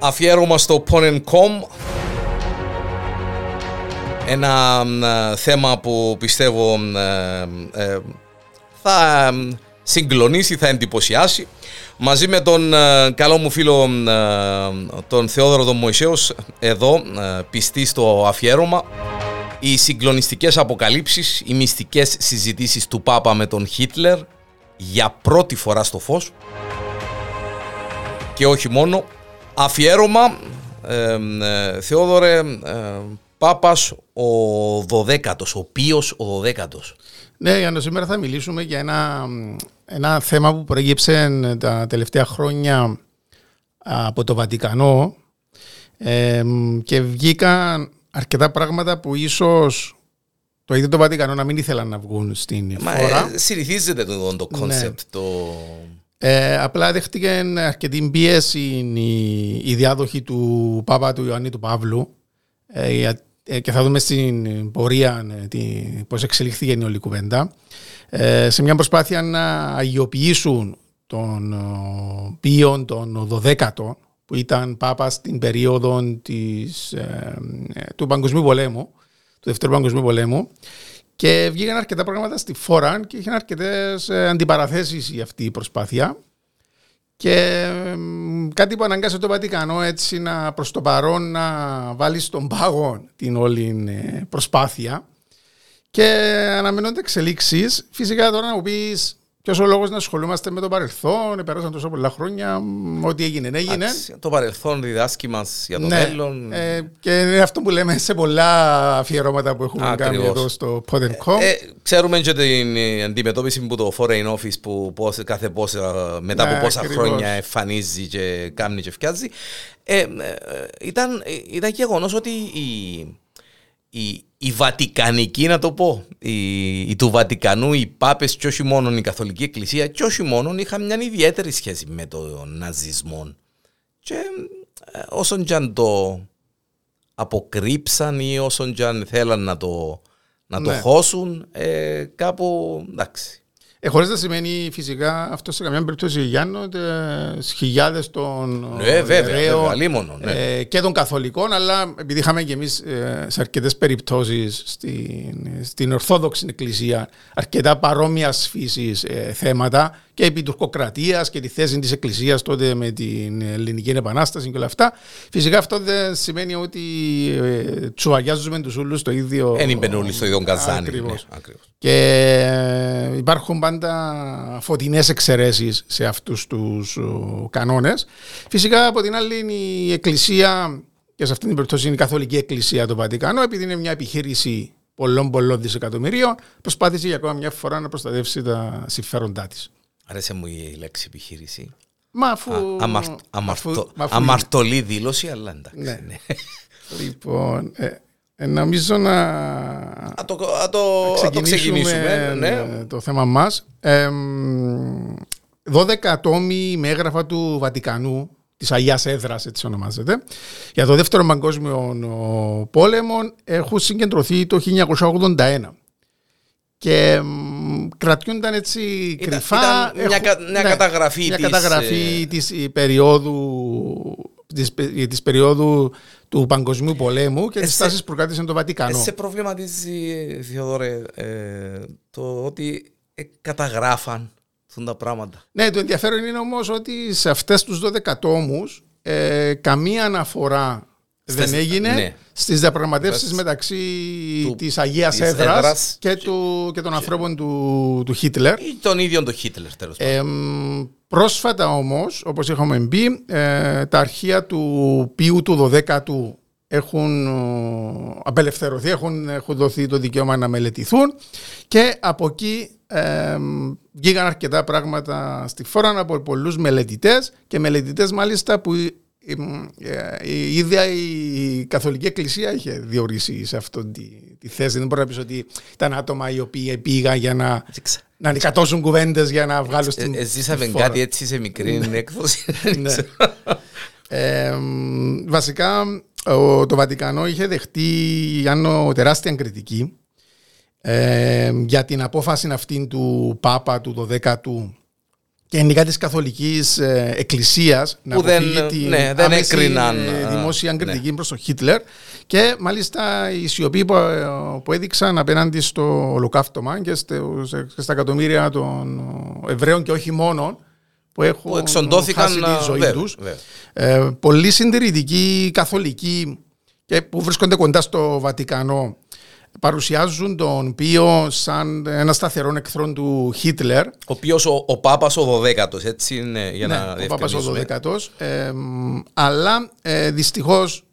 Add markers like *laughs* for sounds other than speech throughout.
αφιέρωμα στο Ponen.com ένα ε, θέμα που πιστεύω ε, ε, θα συγκλονίσει, θα εντυπωσιάσει. Μαζί με τον καλό μου φίλο τον Θεόδωρο τον Μωυσέος εδώ πιστή στο αφιέρωμα. Οι συγκλονιστικές αποκαλύψεις, οι μυστικές συζητήσεις του Πάπα με τον Χίτλερ για πρώτη φορά στο φως. Και όχι μόνο αφιέρωμα ε, Θεόδωρε ε, Πάπας ο Δωδέκατος, ο Πίος ο Δωδέκατος. Ναι, για σήμερα θα μιλήσουμε για ένα, ένα θέμα που προέγυψε τα τελευταία χρόνια από το Βατικανό και βγήκαν αρκετά πράγματα που ίσως το ίδιο το Βατικανό να μην ήθελαν να βγουν στην Μα, χώρα. Ε, συνηθίζεται το, το concept. Ναι. Το... Ε, απλά δέχτηκε αρκετή πίεση η, η διάδοχη του Πάπα του Ιωάννη του Παύλου. Ε, ε, και θα δούμε στην πορεία ε, πώς εξελίχθηκε η όλη κουβέντα. Ε, σε μια προσπάθεια να αγιοποιήσουν τον Πίον τον 12ο που ήταν Πάπα στην περίοδο της, του Παγκοσμίου Πολέμου του Δεύτερου Παγκοσμίου Πολέμου και βγήκαν αρκετά πράγματα στη φόρα και είχαν αρκετές αντιπαραθέσεις για αυτή η προσπάθεια. Και κάτι που αναγκάσε το Βατικανό έτσι να προς το παρόν να βάλεις στον πάγο την όλη ε, προσπάθεια και αναμένονται εξελίξεις. Φυσικά τώρα να μου πεις Ποιος ο λόγος να ασχολούμαστε με το παρελθόν, πέρασαν τόσο πολλά χρόνια, ό,τι έγινε, έγινε. το παρελθόν διδάσκει μας για το ναι, μέλλον. Ε, και είναι αυτό που λέμε σε πολλά αφιερώματα που έχουμε Ακριβώς. κάνει εδώ στο Pod.com. Ε, ξέρουμε και την αντιμετώπιση που το Foreign Office που πώς, κάθε πόσα, μετά από ναι, πόσα ακριβώς. χρόνια εμφανίζει και κάνει και φτιάζει. Ε, ε, ήταν, ήταν γεγονός ότι η, η, η Βατικανική, να το πω, η, η του Βατικανού, οι Πάπες και όχι μόνο η Καθολική Εκκλησία και όχι μόνο είχαν μια ιδιαίτερη σχέση με τον ναζισμό. Και ε, όσον και αν το αποκρύψαν ή όσον και αν θέλαν να το, να το ναι. χώσουν, ε, κάπου εντάξει. Ε, Χωρίς να σημαίνει φυσικά αυτό σε καμιά περίπτωση Γιάννο, χιλιάδε των ναι, βέβαια, ναι. ε, και των καθολικών, αλλά επειδή είχαμε και εμείς ε, σε αρκετές περιπτώσεις στην, στην Ορθόδοξη Εκκλησία αρκετά παρόμοιας φύσης ε, θέματα και επί τουρκοκρατίας και τη θέση της Εκκλησίας τότε με την Ελληνική Επανάσταση και όλα αυτά. Φυσικά αυτό δεν σημαίνει ότι ε, τσουαγιάζουμε τους ούλους το ίδιο. Δεν είναι όλοι στο ίδιο καζάνι. Ακριβώς. Ναι, και ε, υπάρχουν πάντα φωτεινές εξαιρέσεις σε αυτούς τους κανόνες. Φυσικά από την άλλη η Εκκλησία και σε αυτήν την περίπτωση είναι η Καθολική Εκκλησία του Βατικανό, επειδή είναι μια επιχείρηση πολλών πολλών δισεκατομμυρίων, προσπάθησε για ακόμα μια φορά να προστατεύσει τα συμφέροντά της. Άρεσε μου η λέξη επιχείρηση. Μα αφού... αμαρτωλή δήλωση, αλλά εντάξει. Ναι. ναι. λοιπόν, ε, ε, νομίζω να... Α, το, α, το, ξεκινήσουμε, ναι. το θέμα μας. Ε, 12 ατόμοι με έγγραφα του Βατικανού, της Αγίας Έδρας, έτσι ονομάζεται, για το δεύτερο παγκόσμιο πόλεμο έχουν συγκεντρωθεί το 1981 και κρατιούνταν έτσι ήταν, κρυφά. Ήταν μια, μια, ναι, καταγραφή, μια της, καταγραφή της, ε, περίοδου, της, της περίοδου του Παγκοσμίου Πολέμου και τις τάσεις που κράτησαν το Βατικανό. Σε προβληματίζει, Θεοδόρε, ε, το ότι ε, καταγράφαν αυτά τα πράγματα. Ναι, το ενδιαφέρον είναι όμως ότι σε αυτές τους 12 τόμους ε, καμία αναφορά δεν έγινε ναι. στις διαπραγματεύσεις μεταξύ της Αγίας Έδρας και, και των ανθρώπων του, του Χίτλερ. Ή τον ίδιο τον Χίτλερ, τέλος πάντων. πρόσφατα όμως, όπως είχαμε μπει, ε, τα αρχεία του ποιού του 12ου έχουν ε, απελευθερωθεί, έχουν, έχουν δοθεί το δικαίωμα να μελετηθούν και από εκεί ε, βγήκαν αρκετά πράγματα στη φόρα από πολλούς μελετητές και μελετητές μάλιστα που η ίδια η Καθολική Εκκλησία είχε διορίσει σε αυτή τη, τη θέση. Δεν μπορεί να πεις ότι ήταν άτομα οι οποίοι πήγαν για να, να ανικατώσουν κουβέντες για να βγάλουν στην. Ε, ζήσαμε κάτι έτσι σε μικρή ναι. έκδοση. ναι. ε, βασικά το Βατικανό είχε δεχτεί Γιάννο τεράστια κριτική ε, για την απόφαση αυτή του Πάπα του 12ου και γενικά της Καθολικής ε, Εκκλησίας να Που δεν- αποφύγει την ναι, δεν άμεση, έκριναν, ε, α, δημόσια ναι. κριτική προς τον Χίτλερ και μάλιστα η σιωπή που, ε, που έδειξαν απέναντι στο ολοκαύτωμα και στους- και στα εκατομμύρια των Εβραίων και όχι μόνο που έχουν Που εξοντώθηκαν. χάσει τη ζωή βέβαια, τους. βέβαια. Ε, πολύ συντηρητικοί καθολικοί και που βρίσκονται κοντά στο Βατικανό παρουσιάζουν τον Πίο σαν ένα σταθερό εχθρό του Χίτλερ. Ο οποίο ο, ο Πάπας ο 12ο, έτσι είναι, για να Ναι, ο Πάπας ο διευκρινίσουμε. 12ος. Ε, μ, αλλά ε, δυστυχώς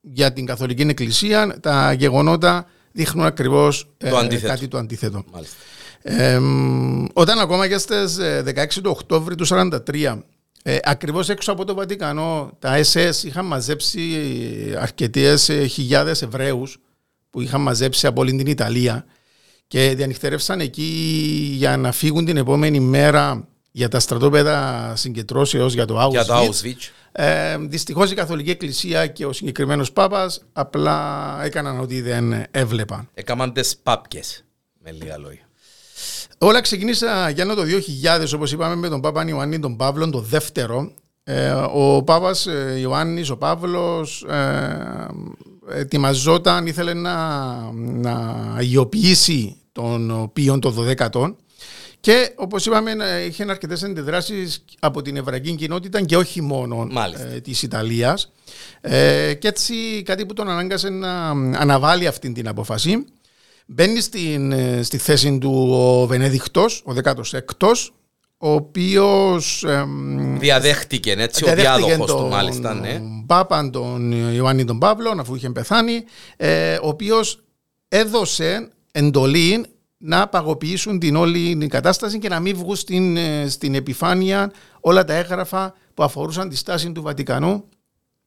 για την Καθολική Εκκλησία τα γεγονότα δείχνουν ακριβώς ε, Το αντίθετο. κάτι το αντίθετο. Μάλιστα. Ε, μ, όταν ακόμα και στις ε, 16 του Οκτώβρη του 1943 ε, ακριβώς έξω από το Βατικανό τα SS είχαν μαζέψει αρκετές ε, χιλιάδες Εβραίους που είχαν μαζέψει από όλη την Ιταλία και διανυκτερεύσαν εκεί για να φύγουν την επόμενη μέρα για τα στρατόπεδα συγκεντρώσεως για το Auschwitz. Για το Auschwitz. Ε, Δυστυχώς η Καθολική Εκκλησία και ο συγκεκριμένος Πάπας απλά έκαναν ότι δεν έβλεπαν. Έκαναν τι πάπκες. Με λίγα λόγια. Όλα ξεκίνησα Γιάννο το 2000, όπως είπαμε, με τον Πάπα Ιωάννη τον Παύλο, το δεύτερο. Ε, ο Πάπας ε, Ιωάννης, ο Παύλος, ε, ετοιμαζόταν, ήθελε να, να αγιοποιήσει τον Πίον το 12ο και όπως είπαμε ε, είχε αρκετές αντιδράσεις από την εβραϊκή κοινότητα και όχι μόνο Μάλιστα. ε, της Ιταλίας ε, και έτσι κάτι που τον ανάγκασε να αναβάλει αυτή την απόφαση Μπαίνει στην, ε, στη θέση του ο Βενέδικτος, ο 16ος, ο οποίος εμ, Διαδέχτηκε έτσι ο διαδέχτηκε διάδοχος του, τον μάλιστα. Ναι. Πάπαν τον Ιωάννη τον Παύλο, αφού είχε πεθάνει, ε, ο οποίος έδωσε εντολή να παγωποιήσουν την όλη την κατάσταση και να μην βγουν στην, ε, στην επιφάνεια όλα τα έγγραφα που αφορούσαν τη στάση του Βατικανού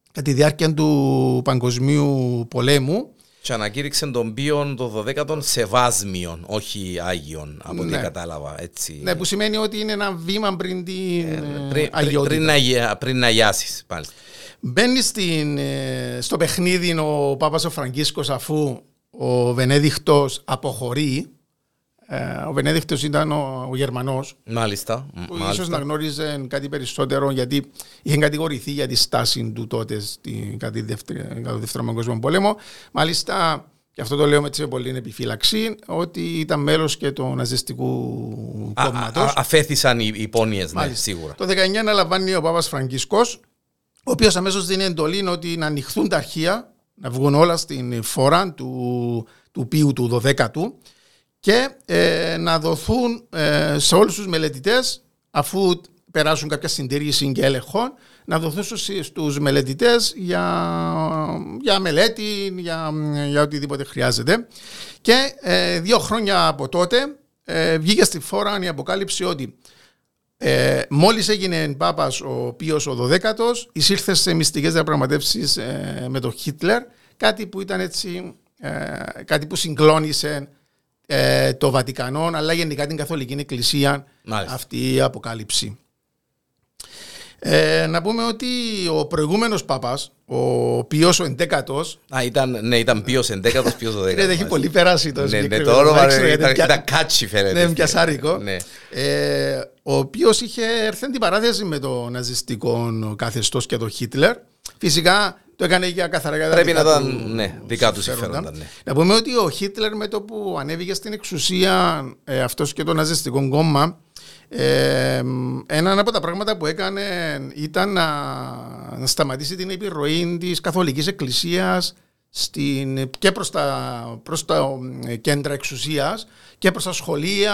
κατά τη διάρκεια του Παγκοσμίου Πολέμου. Και ανακήρυξε τον Πίον το 12ο σεβάσμιον, όχι Άγιον, από ό,τι Ναι. κατάλαβα. Έτσι. Ναι, που σημαίνει ότι είναι ένα βήμα πριν την ε, πριν, πριν, αγιότητα. πριν, αγια- πριν να γιάσεις, μάλιστα. Μπαίνεις στην, ε, στο παιχνίδι ο Πάπας ο Φραγκίσκος αφού ο Βενέδικτος αποχωρεί. Ε, ο Βενέδικτος ήταν ο, ο Γερμανός Μάλιστα. μ, που μάλιστα. ίσως να γνώριζε κάτι περισσότερο γιατί είχε κατηγορηθεί για τη στάση του τότε στην, κατά, τη δεύτερη, κατά το δεύτερο παγκόσμιο πόλεμο. Μάλιστα, και αυτό το λέω με έτσι με πολύ επιφύλαξη, ότι ήταν μέλος και του ναζιστικού Α, α, κόμματος. α, αφέθησαν οι, οι πόνιες, ναι, Μάλιστα. σίγουρα. Το 19 αναλαμβάνει ο Πάπας Φραγκίσκος, ο οποίος αμέσως δίνει εντολή ότι να ανοιχθούν τα αρχεία, να βγουν όλα στην φόρα του, του Πίου του 12ου και ε, να δοθούν ε, σε όλους τους μελετητές, αφού περάσουν κάποια συντήρηση και έλεγχο, να δοθούν στους, στους μελετητές για, για μελέτη, για, για οτιδήποτε χρειάζεται. Και ε, δύο χρόνια από τότε ε, βγήκε στη φόρα η αποκάλυψη ότι ε, μόλις έγινε Πάπας ο Πίος ο 12ος, εισήλθε σε μυστικές διαπραγματεύσεις ε, με τον Χίτλερ, κάτι που ήταν έτσι, ε, κάτι που συγκλώνησε ε, το Βατικανό, αλλά γενικά την Καθολική Εκκλησία Μάλιστα. αυτή η αποκάλυψη. Ε, να πούμε ότι ο προηγούμενος Πάπας, ο Πίος ο 11ος, Α, ήταν, ναι, ήταν Πίος 11ος, Πίος 12ος. ναι, έχει μάλιστα. πολύ περάσει το Ναι, ναι, συγκεκριμένο, το όνομα δεν ξέρω ναι, γιατί ήταν, πια- ήταν κάτσι φαίνεται. ναι, πιασάρικο. Ναι. Ε, ο οποίο είχε έρθει αντιπαράθεση με το ναζιστικό καθεστώς και το Χίτλερ. Φυσικά το έκανε για καθαρά για τα Πρέπει δικά να του ήταν, ναι, δικά του συμφέροντα, ναι. Να πούμε ότι ο Χίτλερ με το που ανέβηκε στην εξουσία ε, αυτός και το ναζιστικό κόμμα ε, ένα από τα πράγματα που έκανε ήταν να, να σταματήσει την επιρροή της καθολικής εκκλησίας στην, και προς τα, προς τα ε, κέντρα εξουσίας και προς τα σχολεία,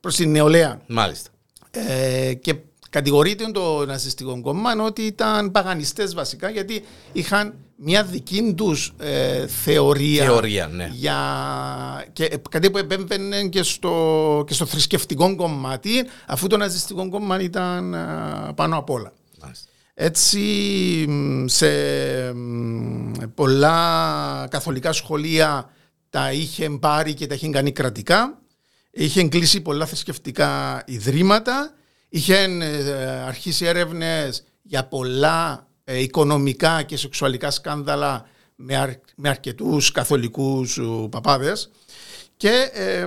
προς την νεολαία. Μάλιστα. Ε, και κατηγορείται το ναζιστικό κόμμα ότι ήταν παγανιστές βασικά γιατί είχαν μια δική τους ε, θεωρία, Θεωρία, ναι. για, και κάτι που επέμβαινε και στο, και στο θρησκευτικό κομμάτι αφού το ναζιστικό κόμμα ήταν ε, πάνω απ' όλα. Μάλιστα. Έτσι μ, σε μ, πολλά καθολικά σχολεία τα είχε πάρει και τα είχε κάνει κρατικά. Είχε κλείσει πολλά θρησκευτικά ιδρύματα. Είχε ε, αρχίσει έρευνες για πολλά ε, οικονομικά και σεξουαλικά σκάνδαλα με, αρ, με αρκετούς καθολικούς ε, παπάδες. και ε,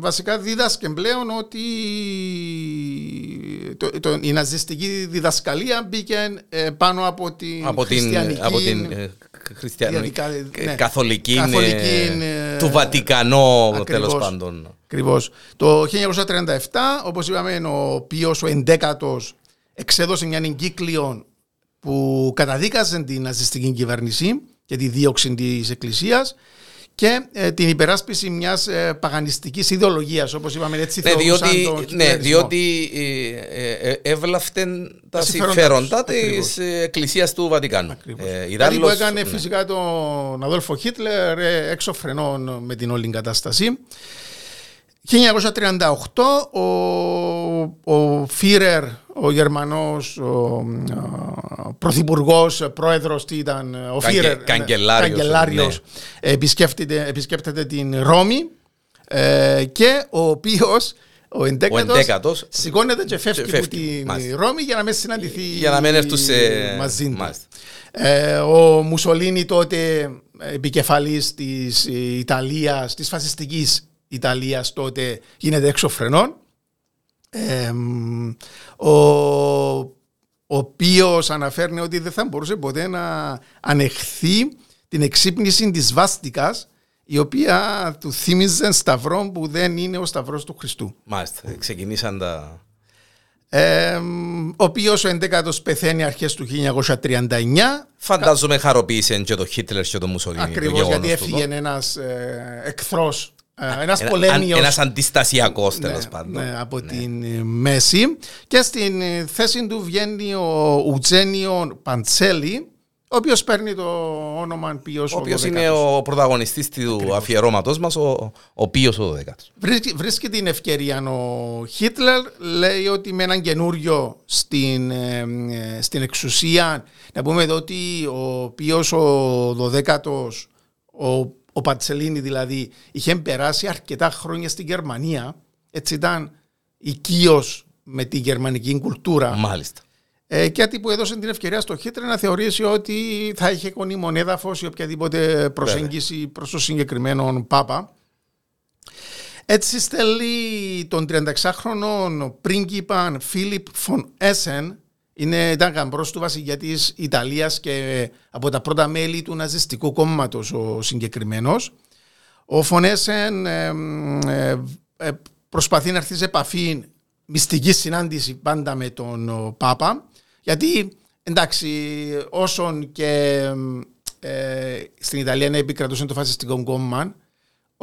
βασικά δίδασκε πλέον ότι το, το, η ναζιστική διδασκαλία μπήκε ε, πάνω από την από χριστιανική... Την, από την ε, χριστιανική, ναι, καθολική, καθολική ε, του Βατικανό τέλος πάντων. Ακριβώς. Το 1937, όπως είπαμε, ο Πίος ο 11ος εξέδωσε μια εγκύκλιο που καταδίκαζε την ναζιστική κυβέρνηση και τη δίωξη της Εκκλησίας και ε, την υπεράσπιση μιας ε, παγανιστικής ιδεολογίας, όπως είπαμε έτσι. Ναι, διότι, ναι, διότι ε, ε έβλαφτε τα συμφέροντα της Εκκλησίας του Βατικάνου. Ε, Κάτι που έκανε ναι. φυσικά τον Αδόλφο Χίτλερ έξω φρενών με την όλη κατάσταση. 1938 ο, ο Φίρερ, ο Γερμανός ο, ο πρωθυπουργός, πρόεδρος τι ήταν, ο Καγκε, Φίρερ, ναι, καγκελάριος, καγκελάριος ναι. επισκέπτεται, επισκέπτεται την Ρώμη ε, και ο οποίος ο εντέκατος, σηκώνεται και φεύγει, από την μάλιστα. Ρώμη για να μην συναντηθεί για να μην έρθουν σε... μαζί του. Ε, ο Μουσολίνη τότε επικεφαλής της Ιταλίας, της φασιστικής Ιταλίας τότε γίνεται έξω φρενών. Ε, ο, ο οποίο αναφέρει ότι δεν θα μπορούσε ποτέ να ανεχθεί την εξύπνηση της βάστικας η οποία του θύμιζε σταυρό που δεν είναι ο σταυρός του Χριστού. Μάλιστα, ξεκινήσαν τα... Ε, ο οποίο ο 11ο πεθαίνει αρχές του 1939. Φαντάζομαι χαροποίησε και το Χίτλερ και το Μουσολίνι. Ακριβώς γιατί έφυγε ένας ε, εχθρός ένας πολέμιο. Ένας αντιστασιακός ναι, τέλος πάντων. Ναι, από ναι. την ε, μέση. Και στην ε, θέση του βγαίνει ο Ουτζένιο Παντσέλη, ο οποίος παίρνει το όνομα Πίο ο οποίος είναι ο πρωταγωνιστής του αφιερώματο μας, ο, ο Πίος ο 12. Βρίσκει, βρίσκει την ευκαιρία ο Χίτλερ, λέει ότι με έναν καινούριο στην, ε, στην εξουσία, να πούμε εδώ ότι ο Πίος ο 12ο, ο ο Πατσελίνη δηλαδή είχε περάσει αρκετά χρόνια στην Γερμανία. Έτσι ήταν οικείος με τη γερμανική κουλτούρα. Μάλιστα. Ε, κάτι που έδωσε την ευκαιρία στο Χίτρε να θεωρήσει ότι θα είχε κονίμον έδαφο ή οποιαδήποτε προσέγγιση προς το συγκεκριμένο Πάπα. Έτσι στέλνει τον 36χρονο πρίγκιπαν Φίλιπ Φον Έσεν είναι, ήταν γαμπρός του βασιλιά της Ιταλίας και από τα πρώτα μέλη του ναζιστικού κόμματος ο συγκεκριμένος. Ο Φωνέσεν ε, ε, ε, προσπαθεί να έρθει σε επαφή μυστική συνάντηση πάντα με τον Πάπα γιατί εντάξει όσον και ε, στην Ιταλία να επικρατούσε το φασιστικό κόμμα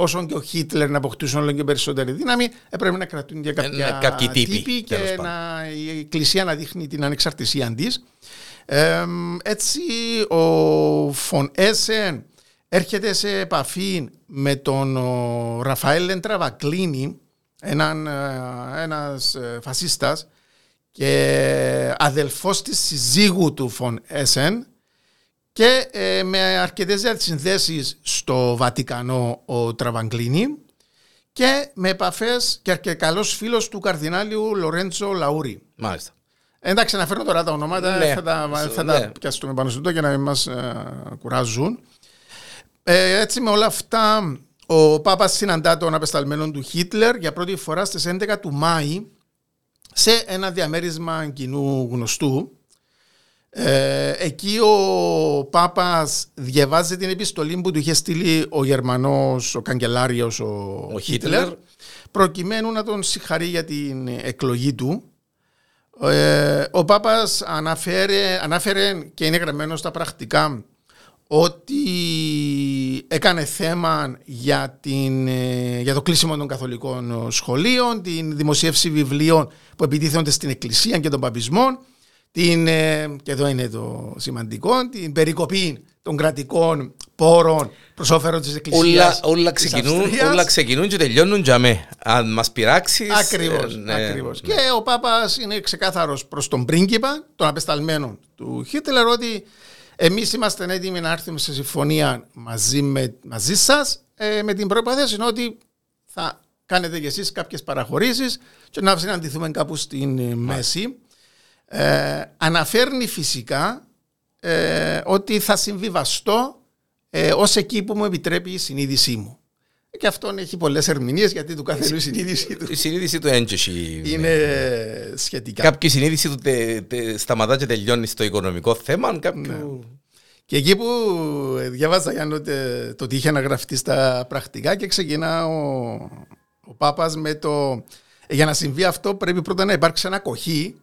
όσο και ο Χίτλερ να αποκτήσουν όλο και περισσότερη δύναμη, έπρεπε να κρατούν και κάποια, ε, κάποιοι τύποι, και να, η Εκκλησία να δείχνει την ανεξαρτησία της. Ε, έτσι, ο Φων Έσεν έρχεται σε επαφή με τον Ραφαέλ Τραβακλίνη, έναν, ε, ένας ε, φασίστας και αδελφός της συζύγου του Φων Έσεν και ε, με αρκετές διασυνδέσεις στο Βατικανό ο Τραβαγκλίνη και με επαφές και αρκετά καλός φίλος του καρδινάλιου Λορέντσο Λαούρι. Μάλιστα. Εντάξει, αναφέρω τώρα τα ονόματα, ναι. θα τα, θα ναι. τα πιάσουμε πάνω στο για να μην μας ε, κουράζουν. Ε, έτσι με όλα αυτά, ο Πάπας συναντά τον απεσταλμένο του Χίτλερ για πρώτη φορά στις 11 του Μάη σε ένα διαμέρισμα κοινού γνωστού ε, εκεί ο Πάπας διαβάζει την επιστολή που του είχε στείλει ο Γερμανός, ο καγκελάριος, ο, ο Χίτλερ, προκειμένου να τον συγχαρεί για την εκλογή του. Ε, ο Πάπας αναφέρε, ανάφερε και είναι γραμμένο στα πρακτικά ότι έκανε θέμα για, την, ε, για το κλείσιμο των καθολικών σχολείων, την δημοσίευση βιβλίων που επιτίθενται στην Εκκλησία και των παπισμών την, ε, και εδώ είναι το σημαντικό, την περικοπή των κρατικών πόρων προς όφελο της Εκκλησίας. Όλα, ξεκινούν, όλα ξεκινούν και τελειώνουν για μέ. Αν μας πειράξεις. Ακριβώς. Ε, ναι, ακριβώς. Ναι. Και ο Πάπας είναι ξεκάθαρος προς τον πρίγκιπα, τον απεσταλμένο του Χίτλερ, ότι εμείς είμαστε έτοιμοι να έρθουμε σε συμφωνία μαζί, με, μαζί σας, ε, με την προπόθεση ότι θα κάνετε κι εσείς κάποιες παραχωρήσεις και να συναντηθούμε κάπου στην ε, μέση. Ε, αναφέρνει φυσικά ε, ότι θα συμβιβαστώ ε, ως εκεί που μου επιτρέπει η συνείδησή μου. Και αυτόν έχει πολλές ερμηνείες γιατί του κάθε η συνείδηση του. Η συνείδηση του έντζεση. Είναι σχετικά. Κάποια συνείδηση του τε, τε, σταματά και τελειώνει στο οικονομικό θέμα. Κάποιου... Ναι. Και εκεί που διάβαζα για το τι είχε να γραφτεί στα πρακτικά και ξεκινά ο, ο Πάπας με το για να συμβεί αυτό πρέπει πρώτα να υπάρξει ένα κοχή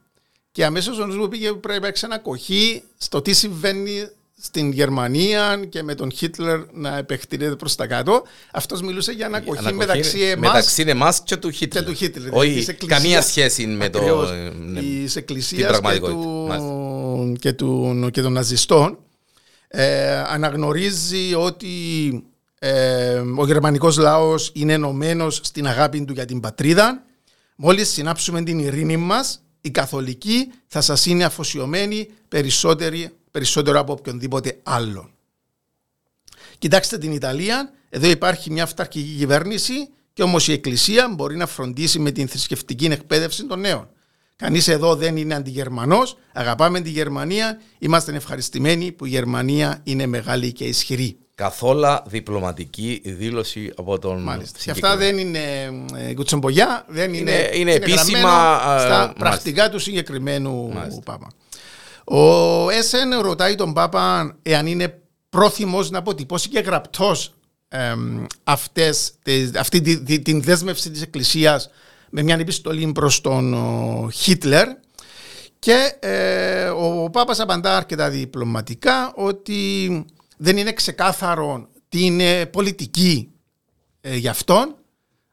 και αμέσως ο νους μου πήγε πρέπει να υπάρξει ένα κοχή στο τι συμβαίνει στην Γερμανία και με τον Χίτλερ να επεκτείνεται προς τα κάτω. Αυτός μιλούσε για ένα κοχή μεταξύ εμάς μεταξύ εμάς και του Χίτλερ. Και του Χίτλερ. Όχι, καμία σχέση με το. Ναι, της Εκκλησίας και, του, και, του, και των ναζιστών. Ε, αναγνωρίζει ότι ε, ο γερμανικός λαός είναι ενωμένος στην αγάπη του για την πατρίδα. Μόλις συνάψουμε την ειρήνη μας, η καθολική θα σας είναι αφοσιωμένη περισσότερο από οποιονδήποτε άλλον. Κοιτάξτε την Ιταλία, εδώ υπάρχει μια αυταρχική κυβέρνηση και όμως η Εκκλησία μπορεί να φροντίσει με την θρησκευτική εκπαίδευση των νέων. Κανείς εδώ δεν είναι αντιγερμανός. Αγαπάμε τη Γερμανία. Είμαστε ευχαριστημένοι που η Γερμανία είναι μεγάλη και ισχυρή. Καθόλου διπλωματική δήλωση από τον Μάλιστα. Και αυτά δεν είναι ε, κουτσομπογιά, δεν είναι, είναι, είναι, επίσημα στα πρακτικά του συγκεκριμένου μάλιστα. Πάπα. Ο Έσεν ρωτάει τον Πάπα εάν είναι πρόθυμος να αποτυπώσει και γραπτός αυτή τη, την δέσμευση της Εκκλησίας με μια επιστολή προς τον Χίτλερ και ε, ο Πάπας απαντά αρκετά διπλωματικά ότι δεν είναι ξεκάθαρο τι είναι πολιτική ε, για αυτόν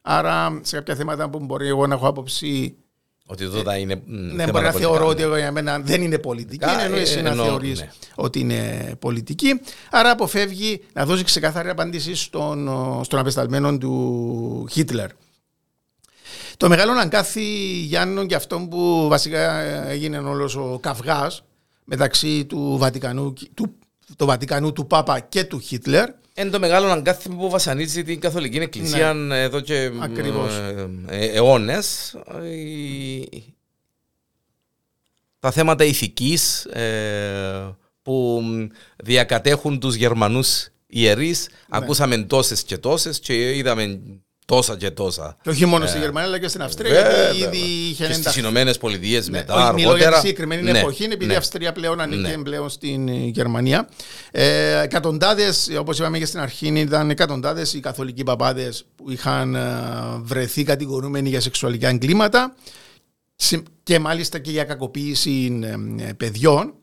άρα σε κάποια θέματα που μπορεί εγώ να έχω άποψη ότι εδώ θα είναι. Ναι, μπορεί να θεωρώ ότι για μένα δεν είναι πολιτική. Είναι εννοεί ε, να θεωρείς ναι. ότι είναι πολιτική. Άρα αποφεύγει να δώσει ξεκάθαρη απάντηση στον, στον απεσταλμένο του Χίτλερ. Το μεγάλο αγκάθι Γιάννων και αυτό που βασικά έγινε όλος ο καυγάς μεταξύ του Βατικανού, του, του Βατικανού του Πάπα και του Χίτλερ. Είναι το μεγάλο αγκάθι που βασανίζει την Καθολική Εκκλησία ναι. εδώ και ε, ε, αιώνες. Τα θέματα ηθικής ε, που διακατέχουν τους Γερμανούς ιερείς. Ναι. Ακούσαμε τόσες και τόσες και είδαμε τόσα και τόσα. Και όχι μόνο στη ε, Γερμανία, αλλά και στην Αυστρία. γιατί ήδη είχε και στις Ηνωμένες Πολιτείες ναι, μετά. Όχι, αργότερα. για τη συγκεκριμένη ναι, εποχή, επειδή ναι. η Αυστρία πλέον ανήκει ναι. πλέον στην ε, Γερμανία. Ε, εκατοντάδες, όπως είπαμε και στην αρχή, ήταν εκατοντάδες οι καθολικοί παπάδες που είχαν ε, βρεθεί κατηγορούμενοι για σεξουαλικά εγκλήματα και μάλιστα και για κακοποίηση παιδιών.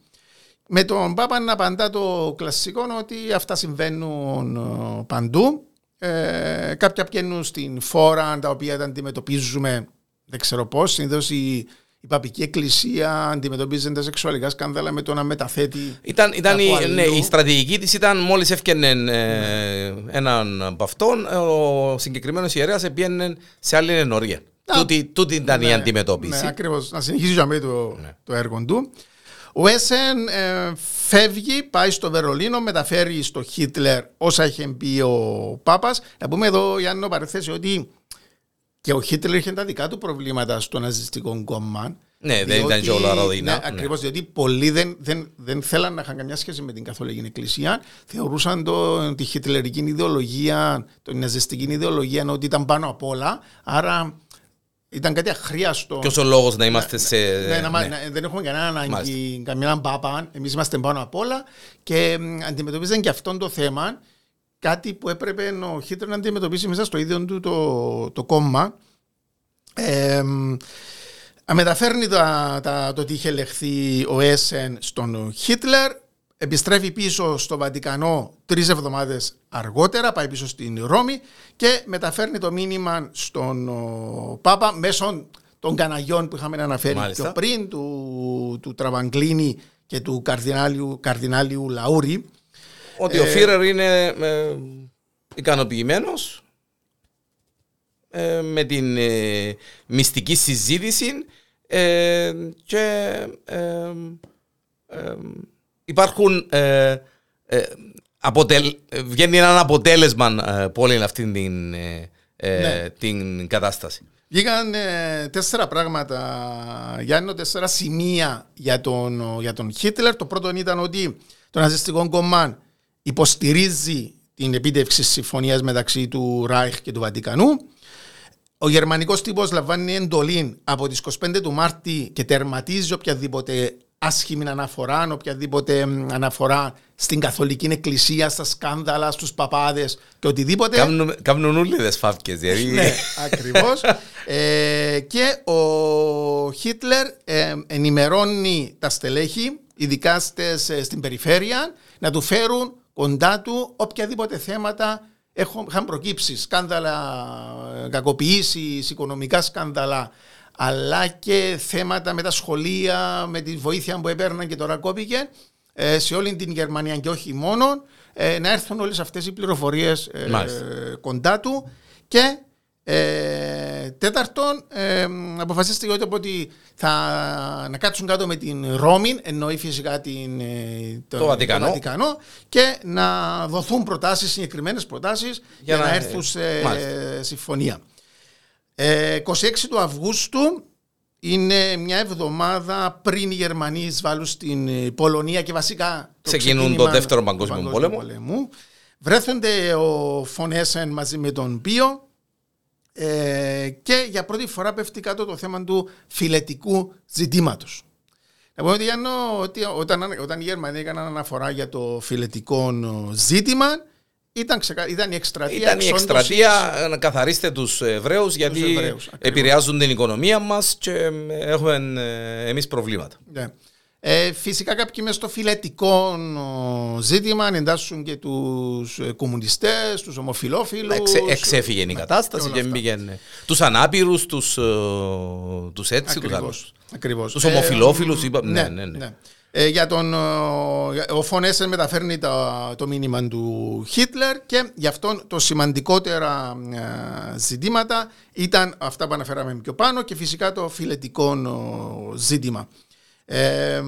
Με τον Πάπα να απαντά το κλασικό ότι αυτά συμβαίνουν παντού ε, κάποια πιένουν στην φόρα τα οποία τα αντιμετωπίζουμε δεν ξέρω πώς. Συνήθως η, η παπική εκκλησία αντιμετωπίζει τα σεξουαλικά σκάνδαλα με το να μεταθέτει. Ήταν, ήταν η, ναι, η στρατηγική της ήταν μόλις έφτιανε ε, ναι. έναν από αυτόν, ο συγκεκριμένος ιερέας έπαιρνε σε άλλη ενορία. Τούτη, τούτη ήταν ναι, η αντιμετώπιση. Ναι, ακριβώς. Να συνεχίσει το, ναι. το έργο του. Ο Έσεν ε, φεύγει, πάει στο Βερολίνο, μεταφέρει στο Χίτλερ όσα είχε πει ο Πάπας. Να πούμε εδώ, Γιάννη, παρεθέσει ότι και ο Χίτλερ είχε τα δικά του προβλήματα στο ναζιστικό κόμμα. Ναι, δεν ήταν και όλα ρόδινα. Ναι, ναι. Ακριβώ, διότι πολλοί δεν, δεν, δεν θέλαν να είχαν καμιά σχέση με την Καθολική Εκκλησία. Θεωρούσαν το, τη χιτλερική ιδεολογία, την ναζιστική ιδεολογία ότι ήταν πάνω απ' όλα. Άρα ήταν κάτι αχρίαστο. Ποιος ο λόγος να είμαστε σε... Ναι, ναι, ναι. Δεν έχουμε κανένα ανάγκη, καμιά πάπα. Εμείς είμαστε πάνω απ' όλα και αντιμετωπίζαν και αυτό το θέμα κάτι που έπρεπε ο Χίτρ να αντιμετωπίσει μέσα στο ίδιο του το, το κόμμα. Ε, μεταφέρνει τα, τα, το τι είχε λεχθεί ο Έσεν στον Χίτλερ επιστρέφει πίσω στο Βατικανό τρεις εβδομάδες αργότερα, πάει πίσω στην Ρώμη και μεταφέρνει το μήνυμα στον Πάπα μέσω των καναγιών που είχαμε αναφέρει Μάλιστα. πιο πριν του, του Τραβαγκλίνη και του καρδινάλιου, καρδινάλιου Λαούρη. Ότι ε, ο Φίρερ είναι ε, ικανοποιημένος ε, με την ε, μυστική συζήτηση ε, και υπάρχουν. Ε, ε, αποτελ, βγαίνει ένα αποτέλεσμα ε, από όλη αυτή την, ε, ε, ναι. την κατάσταση. Βγήκαν τέσσερα πράγματα, Γιάννη, τέσσερα σημεία για τον, για τον Χίτλερ. Το πρώτο ήταν ότι το ναζιστικό κομμάτι υποστηρίζει την επίτευξη συμφωνίας μεταξύ του Ράιχ και του Βατικανού. Ο γερμανικός τύπος λαμβάνει εντολή από τις 25 του Μάρτη και τερματίζει οποιαδήποτε άσχημη αναφορά, οποιαδήποτε αναφορά στην καθολική εκκλησία, στα σκάνδαλα, στους παπάδες και οτιδήποτε. Κάμνουν ούλιδες φαύκες, δηλαδή. ναι, ακριβώς. *laughs* ε, και ο Χίτλερ ε, ενημερώνει τα στελέχη, ειδικά στες, ε, στην περιφέρεια, να του φέρουν κοντά του οποιαδήποτε θέματα είχαν προκύψει. Σκάνδαλα, κακοποιήσεις, οικονομικά σκάνδαλα, αλλά και θέματα με τα σχολεία, με τη βοήθεια που έπαιρναν και τώρα κόπηκε ε, σε όλη την Γερμανία και όχι μόνο, ε, να έρθουν όλες αυτές οι πληροφορίες ε, κοντά του και ε, τέταρτον, ε, αποφασίστηκε ότι θα να κάτσουν κάτω με την Ρώμη, εννοεί φυσικά την, το, το, Βατικανό. το, Βατικανό. και να δοθούν προτάσεις, συγκεκριμένες προτάσεις για, για να, έρθουν σε συμφωνία. 26 ε, του Αυγούστου είναι μια εβδομάδα πριν οι Γερμανοί εισβάλλουν στην ε, Πολωνία και βασικά το ξεκινούν το δεύτερο παγκόσμιο πόλεμο. πόλεμο. Βρέθονται ο Φωνέσεν μαζί με τον Πίο ε, και για πρώτη φορά πέφτει κάτω το θέμα του φιλετικού ζητήματος. Να πούμε ότι, όταν, όταν οι Γερμανοί έκαναν αναφορά για το φιλετικό ζήτημα ήταν, ξεκα... ήταν η εκστρατεία. Ήταν η εκστρατεία να καθαρίστε τους Εβραίους γιατί επηρεάζουν την οικονομία μας και έχουμε ε, εμείς προβλήματα. Ναι. Ε, φυσικά κάποιοι μέσα στο φιλετικό ζήτημα εντάσσουν και τους ε, κομμουνιστές, τους ομοφυλόφιλους. Εξε, εξέφυγε η κατάσταση και μπήκαν τους ανάπηρους, τους τους έτσι, τους άλλους. Τους ομοφυλόφιλους, είπαμε. Ναι, ναι, ναι. ναι. Ε, για τον, ο Φωνέσεν μεταφέρνει το, το μήνυμα του Χίτλερ και γι' αυτό το σημαντικότερα ε, ζητήματα ήταν αυτά που αναφέραμε πιο πάνω και φυσικά το φιλετικό ζήτημα. Ε,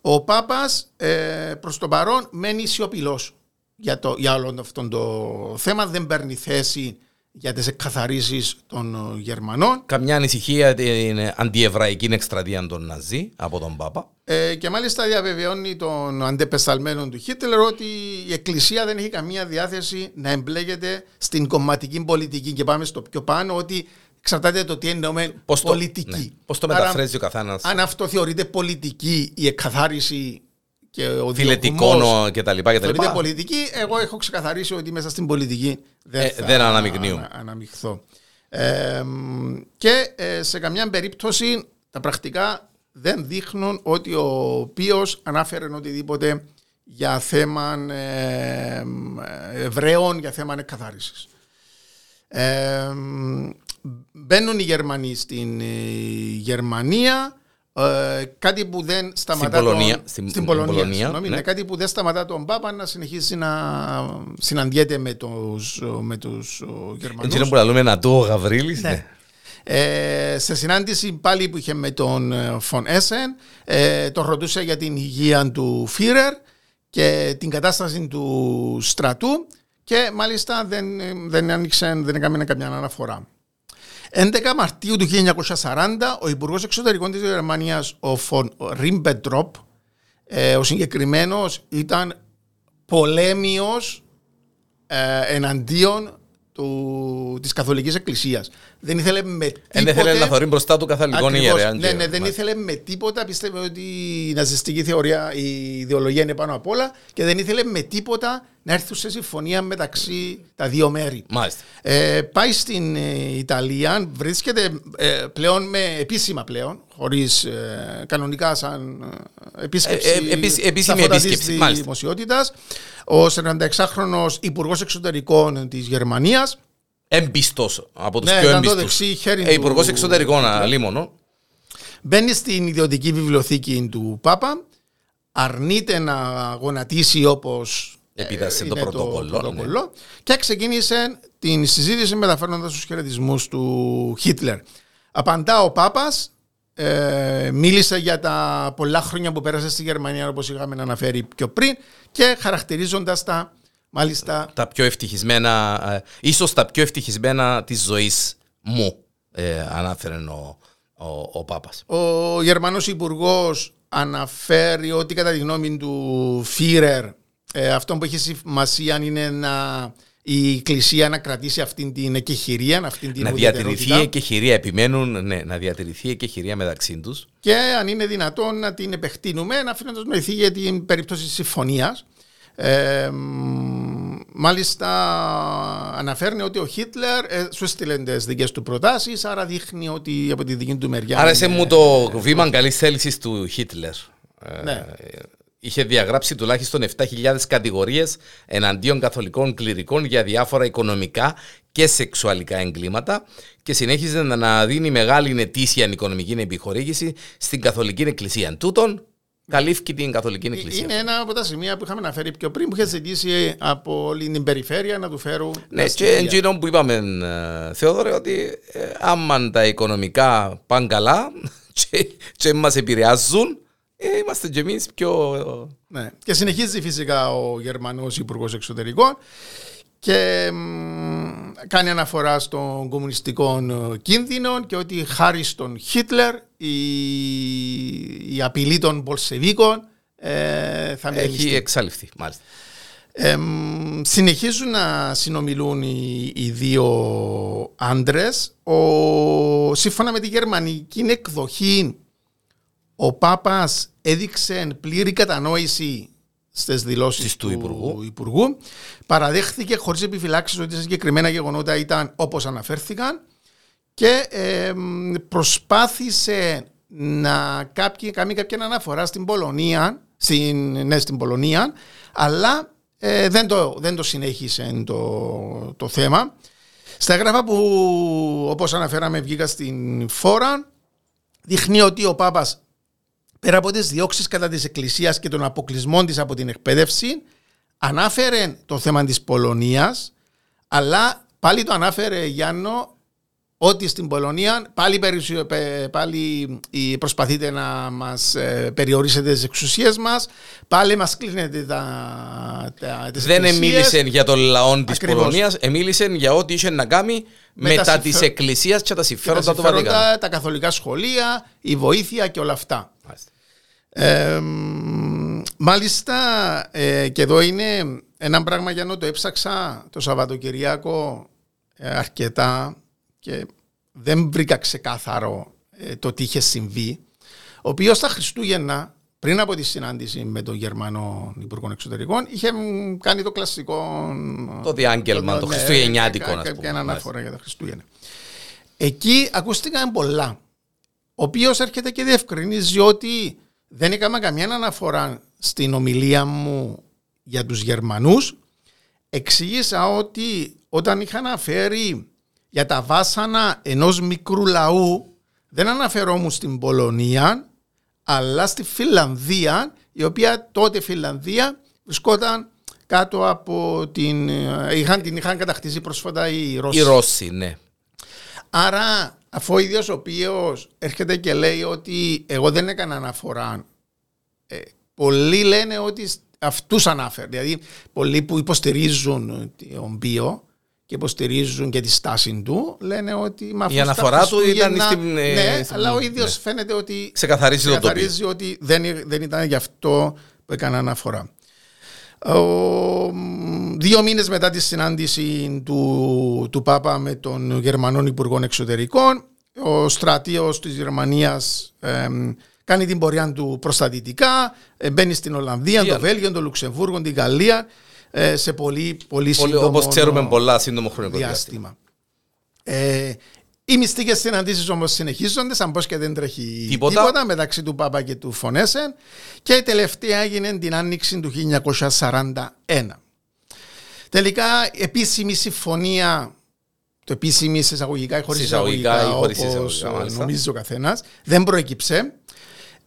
ο Πάπας ε, προς το παρόν μένει σιωπηλός για, το, για όλο αυτό το θέμα, δεν παίρνει θέση για τις εκκαθαρίσεις των ε, Γερμανών. Καμιά ανησυχία την αντιεβραϊκή εκστρατεία των Ναζί από τον Πάπα. Ε, και μάλιστα διαβεβαιώνει τον αντεπεσταλμένο του Χίτλερ ότι η Εκκλησία δεν έχει καμία διάθεση να εμπλέκεται στην κομματική πολιτική. Και πάμε στο πιο πάνω ότι εξαρτάται το τι εννοούμε πώς πολιτική. Ναι. Πώς το μεταφράζει ο καθένας. Αν αυτό θεωρείται πολιτική η εκκαθάριση και ο φιλετικό και τα λοιπά. Και τα λοιπά. πολιτική, εγώ έχω ξεκαθαρίσει ότι μέσα στην πολιτική δεν, ε, δεν αναμειγνύω. αναμειχθώ. Ε, και ε, σε καμιά περίπτωση τα πρακτικά δεν δείχνουν ότι ο Πίος ανάφερε οτιδήποτε για θέμα ε, Εβραίων, για θέμα εκκαθάρισης. Ε, μπαίνουν οι Γερμανοί στην Γερμανία ε, κάτι που δεν σταματά στην Πολωνία, τον, στην, στην Πολωνία, Πολωνία ναι. κάτι που δεν σταματά τον Πάπα να συνεχίσει να συναντιέται με τους, με τους Γερμανούς. Έτσι που λέμε να το ο Γαβρίλης. Ναι. ναι. Ε, σε συνάντηση πάλι που είχε με τον Φον Έσεν ε, τον ρωτούσε για την υγεία του Φίρερ και την κατάσταση του στρατού και μάλιστα δεν, δεν άνοιξε, δεν έκαμε καμιά αναφορά. 11 Μαρτίου του 1940, ο Υπουργός Εξωτερικών της Γερμανίας, ο Φον Ρίμπεντροπ, ε, ο συγκεκριμένος ήταν πολέμιος ε, εναντίον του, της Καθολικής Εκκλησίας. Δεν ήθελε με τίποτα... Δεν ήθελε να θωρεί μπροστά του καθολικών ιερέα. Ναι, ναι, δεν ήθελε με τίποτα, πίστευε ότι η ναζιστική θεωρία, η ιδεολογία είναι πάνω απ' όλα και δεν ήθελε με τίποτα να έρθουν σε συμφωνία μεταξύ τα δύο μέρη. Μάλιστα. Ε, πάει στην ε, Ιταλία, βρίσκεται ε, πλέον με επίσημα πλέον, χωρίς ε, κανονικά σαν ε, επίσκεψη. Ε, επίση, επίσημη επίσκεψη. Δημοσιότητας. Ο 46χρονο Υπουργός Εξωτερικών της Γερμανίας. Εμπιστός από τους ναι, πιο εμπιστούς. Ε, Υπουργός Εξωτερικών, αλίμονο. Μπαίνει στην ιδιωτική βιβλιοθήκη του Πάπα. Αρνείται να γονατίσει όπως Επίδρασε το πρωτοκόλλο. Ναι. Και ξεκίνησε την συζήτηση μεταφέροντας τους χαιρετισμούς του Χίτλερ. Απαντά ο Πάπας, ε, μίλησε για τα πολλά χρόνια που πέρασε στη Γερμανία, όπως είχαμε αναφέρει πιο πριν, και χαρακτηρίζοντας τα μάλιστα. Τα πιο ευτυχισμένα, ε, ίσως τα πιο ευτυχισμένα της ζωής μου, ε, ανάφερε ο, ο, ο Πάπας. Ο Γερμανός Υπουργός αναφέρει ότι κατά τη γνώμη του Φίρερ ε, αυτό που έχει σημασία είναι να, η Εκκλησία να κρατήσει αυτή την εκεχηρία, αυτή την Να διατηρηθεί η εκεχηρία, επιμένουν ναι, να διατηρηθεί η εκεχηρία μεταξύ τους. Και αν είναι δυνατόν να την επεκτείνουμε, να αφήνοντας νοηθεί για την περίπτωση συμφωνίας. Ε, μάλιστα αναφέρνει ότι ο Χίτλερ ε, σου έστειλε τις δικές του προτάσεις, άρα δείχνει ότι από τη δική του μεριά. Άρα σε μου το βήμα καλής θέλησης του Χίτλερ. Ναι. Ε, είχε διαγράψει τουλάχιστον 7.000 κατηγορίες εναντίον καθολικών κληρικών για διάφορα οικονομικά και σεξουαλικά εγκλήματα και συνέχιζε να δίνει μεγάλη ετήσια οικονομική επιχορήγηση στην Καθολική Εκκλησία. Τούτον καλύφθηκε την Καθολική ε, Εκκλησία. Είναι ένα από τα σημεία που είχαμε αναφέρει πιο πριν που είχε ζητήσει από όλη την περιφέρεια να του φέρουν. Ναι, και εντζήνων που είπαμε, ε, Θεόδωρε, ότι ε, άμα τα οικονομικά πάνε καλά *laughs* και, και μας επηρεάζουν, ε, είμαστε και εμείς πιο. Ναι. Και συνεχίζει φυσικά ο Γερμανός Υπουργός Εξωτερικών και κάνει αναφορά στον κομμουνιστικό κίνδυνο και ότι χάρη στον Χίτλερ η, η απειλή των Πολσεβίκων ε, θα Έχει εξαλειφθεί, μάλιστα. Ε, συνεχίζουν να συνομιλούν οι, οι δύο άντρες. Σύμφωνα με τη γερμανική εκδοχή, ο Πάπας έδειξε πλήρη κατανόηση στις δηλώσεις του, του Υπουργού. Παραδέχθηκε χωρίς επιφυλάξεις ότι τα συγκεκριμένα γεγονότα ήταν όπως αναφέρθηκαν και προσπάθησε να κάποιοι, κάνει κάποια αναφορά στην Πολωνία, στην, ναι, στην Πολωνία, αλλά ε, δεν, το, δεν το συνέχισε το, το θέμα. Στα έγγραφα που όπως αναφέραμε βγήκα στην φόρα δείχνει ότι ο Πάπας πέρα από τις διώξεις κατά της Εκκλησίας και των αποκλεισμών της από την εκπαίδευση ανάφερε το θέμα της Πολωνίας αλλά πάλι το ανάφερε Γιάννο ότι στην Πολωνία πάλι, πάλι προσπαθείτε να μας ε, περιορίσετε τις εξουσίες μας, πάλι μας κλείνετε τα, τα, τις Δεν μίλησε για τον λαό της Πολωνίας, μίλησε για ό,τι είχε να κάνει με, τα, συμφε... της εκκλησίας και τα συμφέροντα, του Βατικάνου. Τα καθολικά σχολεία, η βοήθεια και όλα αυτά. Ε, μάλιστα ε, και εδώ είναι ένα πράγμα για να το έψαξα το Σαββατοκυριακό ε, αρκετά και δεν βρήκα ξεκάθαρο ε, το τι είχε συμβεί. Ο οποίος στα Χριστούγεννα, πριν από τη συνάντηση με τον Γερμανό Υπουργό Εξωτερικών, είχε κάνει το κλασικό. Το διάγγελμα, το, το, το ναι, Χριστουγεννιάτικο, να πούμε. Ένα αναφορά για τα Χριστούγεννα. Εκεί ακούστηκαν πολλά. Ο οποίος έρχεται και διευκρινίζει ότι δεν έκανα καμιά αναφορά στην ομιλία μου για τους Γερμανούς. Εξήγησα ότι όταν είχα αναφέρει για τα βάσανα ενός μικρού λαού δεν αναφερόμουν στην Πολωνία αλλά στη Φιλανδία η οποία τότε Φιλανδία βρισκόταν κάτω από την... Είχαν, την είχαν κατακτήσει πρόσφατα οι Ρώσοι. Οι Ρώσοι, ναι. Άρα αφού ο ίδιος ο οποίος έρχεται και λέει ότι εγώ δεν έκανα αναφορά ε, πολλοί λένε ότι αυτούς ανάφερε. Δηλαδή πολλοί που υποστηρίζουν τον Μπίο και υποστηρίζουν και τη στάση του, λένε ότι μα Η αναφορά του ήταν στην. Ε, ναι, αλλά ο ίδιος ναι. φαίνεται ότι. Ξεκαθαρίζει, ξεκαθαρίζει ότι δεν, δεν ήταν γι' αυτό που έκανε αναφορά. Ο, δύο μήνες μετά τη συνάντηση του, του Πάπα με τον Γερμανό Υπουργό Εξωτερικών, ο στρατίος της Γερμανίας κάνει την πορεία του προ τα δυτικά, ε, μπαίνει στην Ολλανδία, το Βέλγιο, το Λουξεμβούργο, την Γαλλία ε, σε πολύ, πολύ σύντομο Όπως ξέρουμε πολλά σύντομο χρονικό διάστημα. Ε, οι μυστικές συναντήσεις όμως συνεχίζονται, σαν πως και δεν τρέχει τίποτα. τίποτα. μεταξύ του Πάπα και του Φωνέσεν. Και η τελευταία έγινε την άνοιξη του 1941. Τελικά, επίσημη συμφωνία, το επίσημη εισαγωγικά ή χωρίς εισαγωγικά, όπως νομίζει ο καθένας, δεν προέκυψε.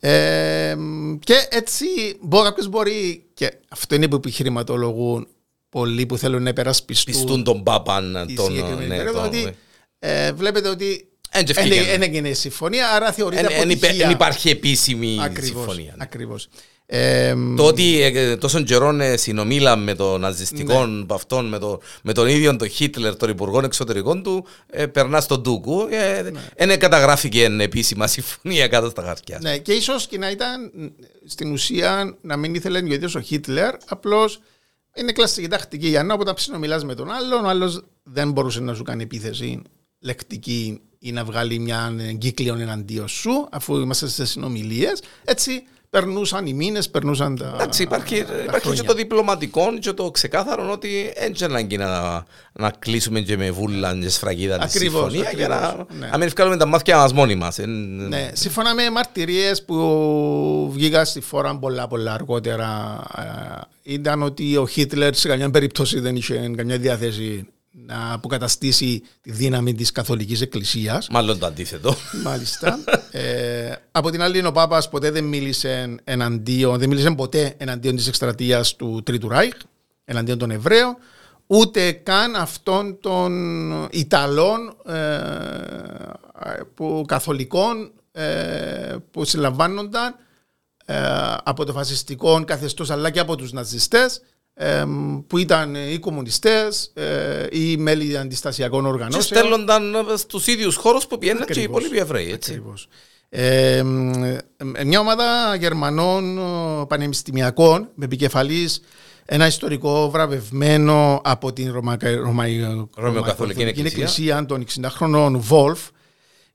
Ε, και έτσι μπορεί, κάποιος μπορεί, και αυτό είναι που επιχειρηματολογούν πολλοί που θέλουν να υπερασπιστούν Πιστούν τον Πάπαν τον, ναι, τον, ότι, ναι. ε, βλέπετε ότι δεν έγινε συμφωνία, άρα θεωρείται αποτυχία. Δεν υπάρχει επίσημη ακριβώς, συμφωνία. Ναι. Ακριβώς. Ε, το ότι ε, τόσο καιρό ε, συνομίλα με τον ναζιστικό ναι. αυτόν, με, το, με τον ίδιο τον Χίτλερ, τον υπουργό εξωτερικών του, ε, περνάς στον Τούκου. Δεν ε, ναι. καταγράφηκε επίσημα συμφωνία κάτω στα χαρτιά. Ναι, και ίσως και να ήταν στην ουσία να μην ήθελε ο ίδιο ο Χίτλερ, απλώς είναι κλασική τακτική για να όταν συνομιλάς με τον άλλον, ο άλλος δεν μπορούσε να σου κάνει επίθεση λεκτική ή να βγάλει μια εγκύκλιο εναντίον σου, αφού είμαστε σε συνομιλίες. Έτσι περνούσαν οι μήνες, περνούσαν τα. Εντάξει, υπάρχει, τα υπάρχει και το διπλωματικό και το ξεκάθαρο ότι έτσι ανάγκη να, να κλείσουμε και με βούλα και σφραγίδα τη συμφωνία ακριβώς, για να, ναι. να μην βγάλουμε τα μάτια μας μόνοι μας. Ναι, σύμφωνα με μαρτυρίες που βγήκα στη φόρα πολλά πολλά αργότερα, ε, ήταν ότι ο Χίτλερ σε καμιά περίπτωση δεν είχε καμιά διάθεση να αποκαταστήσει τη δύναμη της Καθολικής Εκκλησίας. Μάλλον το αντίθετο. Μάλιστα. ε, από την άλλη, ο Πάπας ποτέ δεν μίλησε εναντίον, δεν μίλησε ποτέ εναντίον της εκστρατείας του Τρίτου Ράιχ, εναντίον των Εβραίων, ούτε καν αυτών των Ιταλών ε, που, καθολικών ε, που συλλαμβάνονταν ε, από το φασιστικό καθεστώς αλλά και από τους ναζιστές που ήταν οι κομμουνιστές ή ε, μέλη αντιστασιακών οργανώσεων. Και στέλνονταν στους ίδιους χώρους που πήγαιναν και οι υπόλοιποι Εβραίοι. Έτσι. Ε, μια ομάδα Γερμανών πανεπιστημιακών με επικεφαλής ένα ιστορικό βραβευμένο από την Ρωμαϊκή Εκκλησία των 60 χρονών Βόλφ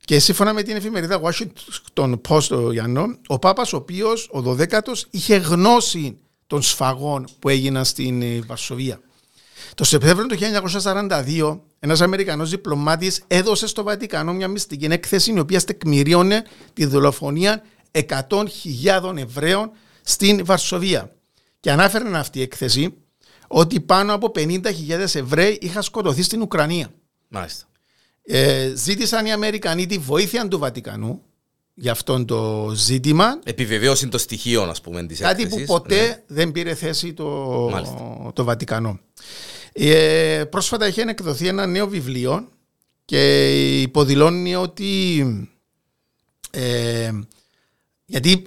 και σύμφωνα με την εφημερίδα Washington Post, Γιάννο, ο Πάπας ο οποίος ο 12ος είχε γνώση των σφαγών που έγιναν στην ε, Βαρσοβία. Το Σεπτέμβριο του 1942, ένας Αμερικανός διπλωμάτης έδωσε στο Βατικανό μια μυστική έκθεση η οποία στεκμηρίωνε τη δολοφονία 100.000 Εβραίων στην Βαρσοβία. Και ανάφερε αυτή η έκθεση ότι πάνω από 50.000 Εβραίοι είχαν σκοτωθεί στην Ουκρανία. Μάλιστα. Ε, ζήτησαν οι Αμερικανοί τη βοήθεια του Βατικανού για αυτό το ζήτημα. Επιβεβαίωση των στοιχείων, ας πούμε, της Κάτι που ποτέ ναι. δεν πήρε θέση το, το Βατικανό. Ε, πρόσφατα έχει εκδοθεί ένα νέο βιβλίο και υποδηλώνει ότι. Ε, γιατί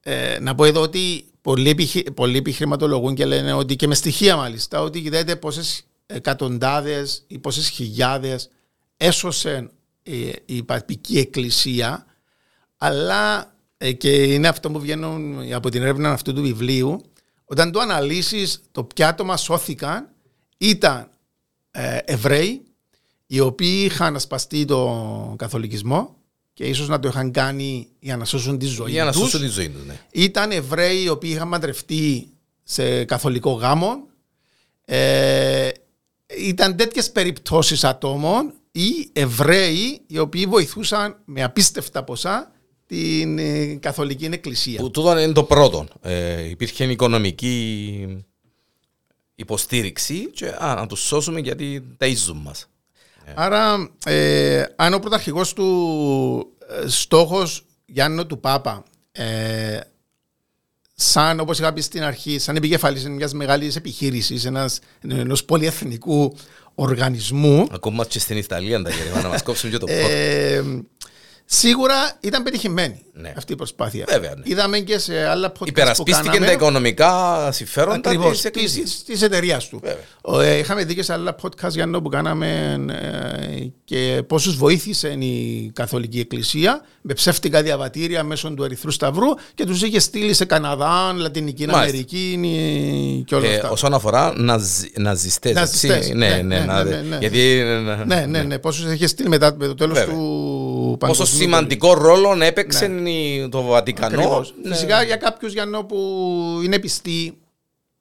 ε, να πω εδώ ότι πολλοί, επιχει, πολλοί επιχειρηματολογούν και λένε ότι και με στοιχεία μάλιστα ότι κοιτάτε πόσες εκατοντάδες ή πόσες χιλιάδες έσωσε η παπική εκκλησία αλλά ε, και είναι αυτό που βγαίνουν από την έρευνα αυτού του βιβλίου, όταν το αναλύσεις το ποια άτομα σώθηκαν ήταν ε, Εβραίοι οι οποίοι είχαν ασπαστεί τον καθολικισμό και ίσως να το είχαν κάνει για να σώσουν τη ζωή για να τους. σώσουν τη ζωή τους, ναι. Ήταν Εβραίοι οι οποίοι είχαν μαντρευτεί σε καθολικό γάμο. Ε, ήταν τέτοιες περιπτώσεις ατόμων ή Εβραίοι οι οποίοι βοηθούσαν με απίστευτα ποσά την ε, καθολική εκκλησία. Που τούτο είναι το πρώτο. Ε, υπήρχε οικονομική υποστήριξη και α, να τους σώσουμε γιατί ταΐζουν μας. Άρα, ε, αν ο πρωταρχικός του ε, στόχος Γιάννο του Πάπα ε, σαν όπως είχα πει στην αρχή, σαν επικεφαλής μιας μεγάλης επιχείρησης, ενός, ενός πολυεθνικού οργανισμού. Ακόμα και στην Ιταλία τα να μας κόψουν και το πόδι. Σίγουρα ήταν πετυχημένη ναι. αυτή η προσπάθεια. Βέβαια, ναι. Είδαμε και σε άλλα podcast Υπερασπίστηκε τα οικονομικά συμφέροντα της εταιρείας του. Ε, είχαμε δει και σε άλλα podcast για που κάναμε ε, και πόσους βοήθησε η Καθολική Εκκλησία με ψεύτικα διαβατήρια μέσω του Ερυθρού Σταυρού και τους είχε στείλει σε Καναδά, Λατινική Αμερική και όλα ε, αυτά. Όσον αφορά ναζιστές. Ναι, ναι, ναι. Ναι, ναι, ναι. Πόσους είχε στείλει μετά το τέλος του παγκοσμίου σημαντικό ρόλο έπαιξε ναι. το Βατικανό. Ναι. Φυσικά για κάποιους Γιάννο που είναι πιστοί.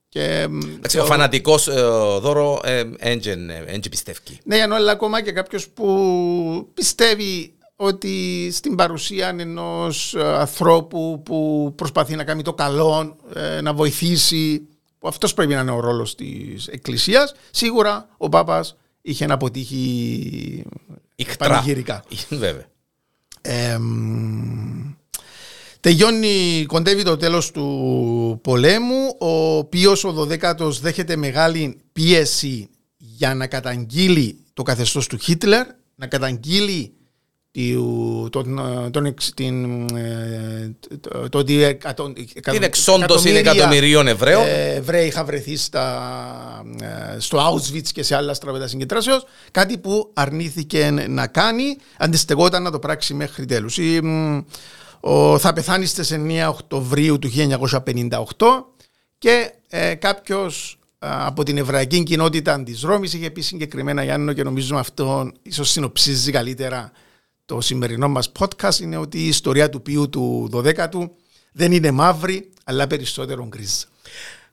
Και, το... Ο φανατικός ε, δώρο έντζεν ε, πιστεύει. Ναι, ενώ αλλά ακόμα και κάποιος που πιστεύει ότι στην παρουσία ενός ε, ανθρώπου που προσπαθεί να κάνει το καλό, ε, να βοηθήσει, που αυτός πρέπει να είναι ο ρόλος της Εκκλησίας, σίγουρα ο Πάπας είχε να αποτύχει πανηγυρικά. *laughs* Βέβαια. Ε, τελειώνει, κοντεύει το τέλος του πολέμου. Ο οποίος ο 12ος δέχεται μεγάλη πίεση για να καταγγείλει το καθεστώς του Χίτλερ, να καταγγείλει τον, τον, την, το, ότι την εξόντωση εκατομμυρίων Εβραίων. Ε, Εβραίοι είχαν βρεθεί στα, ε, στο Auschwitz και σε άλλα στραβέτα συγκεντράσεως, κάτι που αρνήθηκε να κάνει, αντιστεγόταν να το πράξει μέχρι τέλους. Ο, θα πεθάνεις στις 9 Οκτωβρίου του 1958 και ε, κάποιος από την εβραϊκή κοινότητα της Ρώμης. Είχε πει συγκεκριμένα Γιάννο και νομίζω αυτό ίσως συνοψίζει καλύτερα το σημερινό μας podcast. Είναι ότι η ιστορία του ποιού του 12ου δεν είναι μαύρη, αλλά περισσότερο γκρίζα.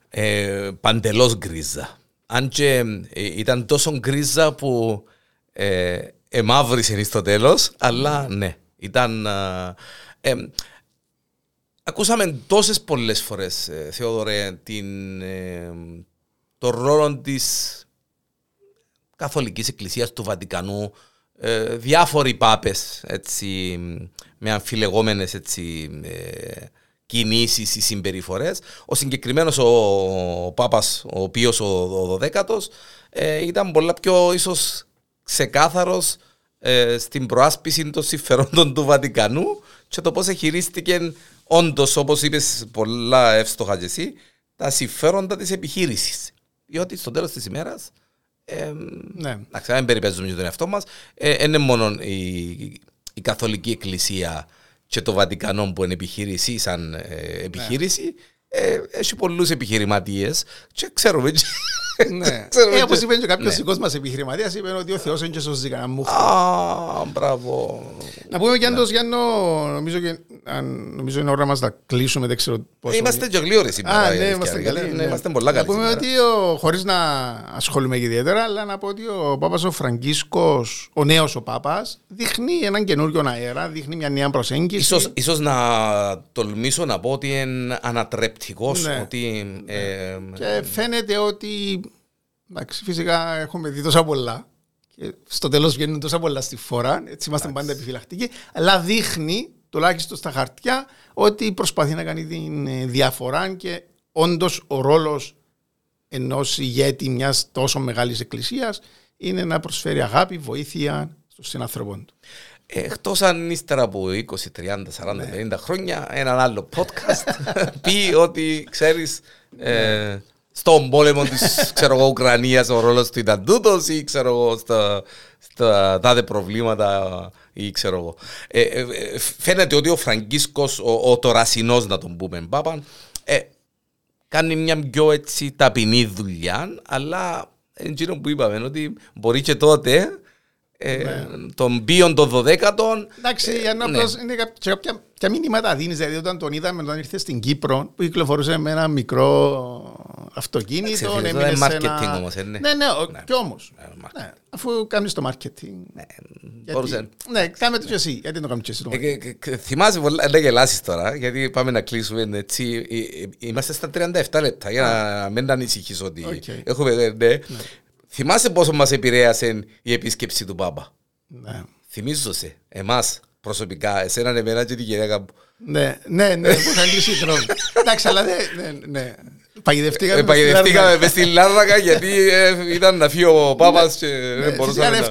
Ε, Παντελώς γκρίζα. Αν και ε, ήταν τόσο γκρίζα που ε, εμαύρισε στο τέλος, αλλά ναι, ήταν. Ε, ακούσαμε τόσες πολλές φορές, ε, Θεόδωρε, την, ε, το ρόλο της Καθολικής Εκκλησίας του Βατικανού, ε, διάφοροι πάπες, έτσι, με αμφιλεγόμενες έτσι, ε, κινήσεις ή συμπεριφορές. Ο συγκεκριμένος ο, ο Πάπας, ο οποίος ο, ο 12ος, ε, ήταν πολλά πιο ίσως ξεκάθαρος ε, στην προάσπιση των συμφερόντων του Βατικανού και το πώς χειρίστηκε όντως, όπως είπες πολλά εύστοχα και εσύ, τα συμφέροντα της επιχείρησης. Διότι στο τέλος της ημέρας, ε, ναι. να δεν περιπέζουμε για τον εαυτό μας, ε, είναι μόνο η, η Καθολική Εκκλησία και το Βατικανό που είναι επιχείρηση σαν ε, επιχείρηση, ναι. ε, έχει πολλούς επιχειρηματίες και ξέρουμε ναι. *laughs* ε, όπως είπε και κάποιος ναι. δικός μας επιχειρηματίας, είπε ότι ο Θεός είναι και σώζει κανένα μου. Α, μπράβο. Να πούμε και Γιάννος, Γιάννο, νομίζω, και, αν, νομίζω είναι ώρα μας να κλείσουμε, δεν ξέρω πόσο. Είμαστε και γλύωροι σήμερα. Α, ναι, είμαστε καλοί. Ναι, είμαστε πολλά καλοί. Να πούμε ότι, χωρίς να ασχολούμαι ιδιαίτερα, αλλά να πω ότι ο Πάπας ο Φραγκίσκος, ο νέος ο Πάπας, δείχνει έναν καινούριο αέρα, δείχνει μια νέα προσέγγιση. Ίσως, ίσως να τολμήσω να πω ότι είναι ανατρεπτικός. Ναι. Ότι, ε, και φαίνεται ότι Εντάξει, φυσικά έχουμε δει τόσα πολλά. Και στο τέλος βγαίνουν τόσα πολλά στη φορά. Έτσι είμαστε πάντα επιφυλακτικοί. Αλλά δείχνει, τουλάχιστον στα χαρτιά, ότι προσπαθεί να κάνει την ε, διαφορά και όντως ο ρόλος ενός ηγέτη μιας τόσο μεγάλης εκκλησίας είναι να προσφέρει αγάπη, βοήθεια στους συνανθρωπών του. Εκτός αν ύστερα από 20, 30, 40, 50 χρόνια έναν άλλο podcast *laughs* πει ότι ξέρεις. Ε, στον πόλεμο της *laughs* Ουκρανίας ο ρόλος του ήταν τούτος ή ξέρω εγώ στα, στα τάδε προβλήματα ή ξέρω εγώ. Ε, ε, ε φαίνεται ότι ο Φραγκίσκος, ο, ο τωρασινός να τον πούμε πάπαν, ε, κάνει μια πιο έτσι ταπεινή δουλειά, αλλά εκείνο που είπαμε ότι μπορεί και τότε ε, ναι. των πίων των δωδέκατων. Εντάξει, ε, ναι. είναι κάποια, κάποια μήνυματα δίνεις. Δηλαδή, όταν τον είδαμε όταν ήρθε στην Κύπρο, που κυκλοφορούσε με ένα μικρό αυτοκίνητο. Είναι marketing ένα... όμως, ναι. Ναι, ναι, ναι. κι όμως. Ναι, ναι, αφού κάνεις το marketing. Ναι, γιατί... ναι κάμε το και εσύ. Γιατί το κάνεις και εσύ. Ε, θυμάσαι πολλά, δεν γελάσεις τώρα, γιατί πάμε να κλείσουμε έτσι. Είμαστε στα 37 λεπτά για να μην ανησυχείς ότι έχουμε. Ναι. Θυμάσαι πόσο μας επηρέασε η επίσκεψη του Πάπα. Ναι. Θυμίζω σε, εμάς προσωπικά, εσένα, εμένα και τη γυναίκα μου; Ναι, ναι, ναι, που θα κλείσει τρόπο. *laughs* Εντάξει, αλλά ναι, ναι. Παγιδευτήκαμε, ε, παγιδευτήκαμε μες στη Λάρρακα γιατί ε, ήταν να φύγει ο Πάπας και δεν ναι, μπορούσαμε να...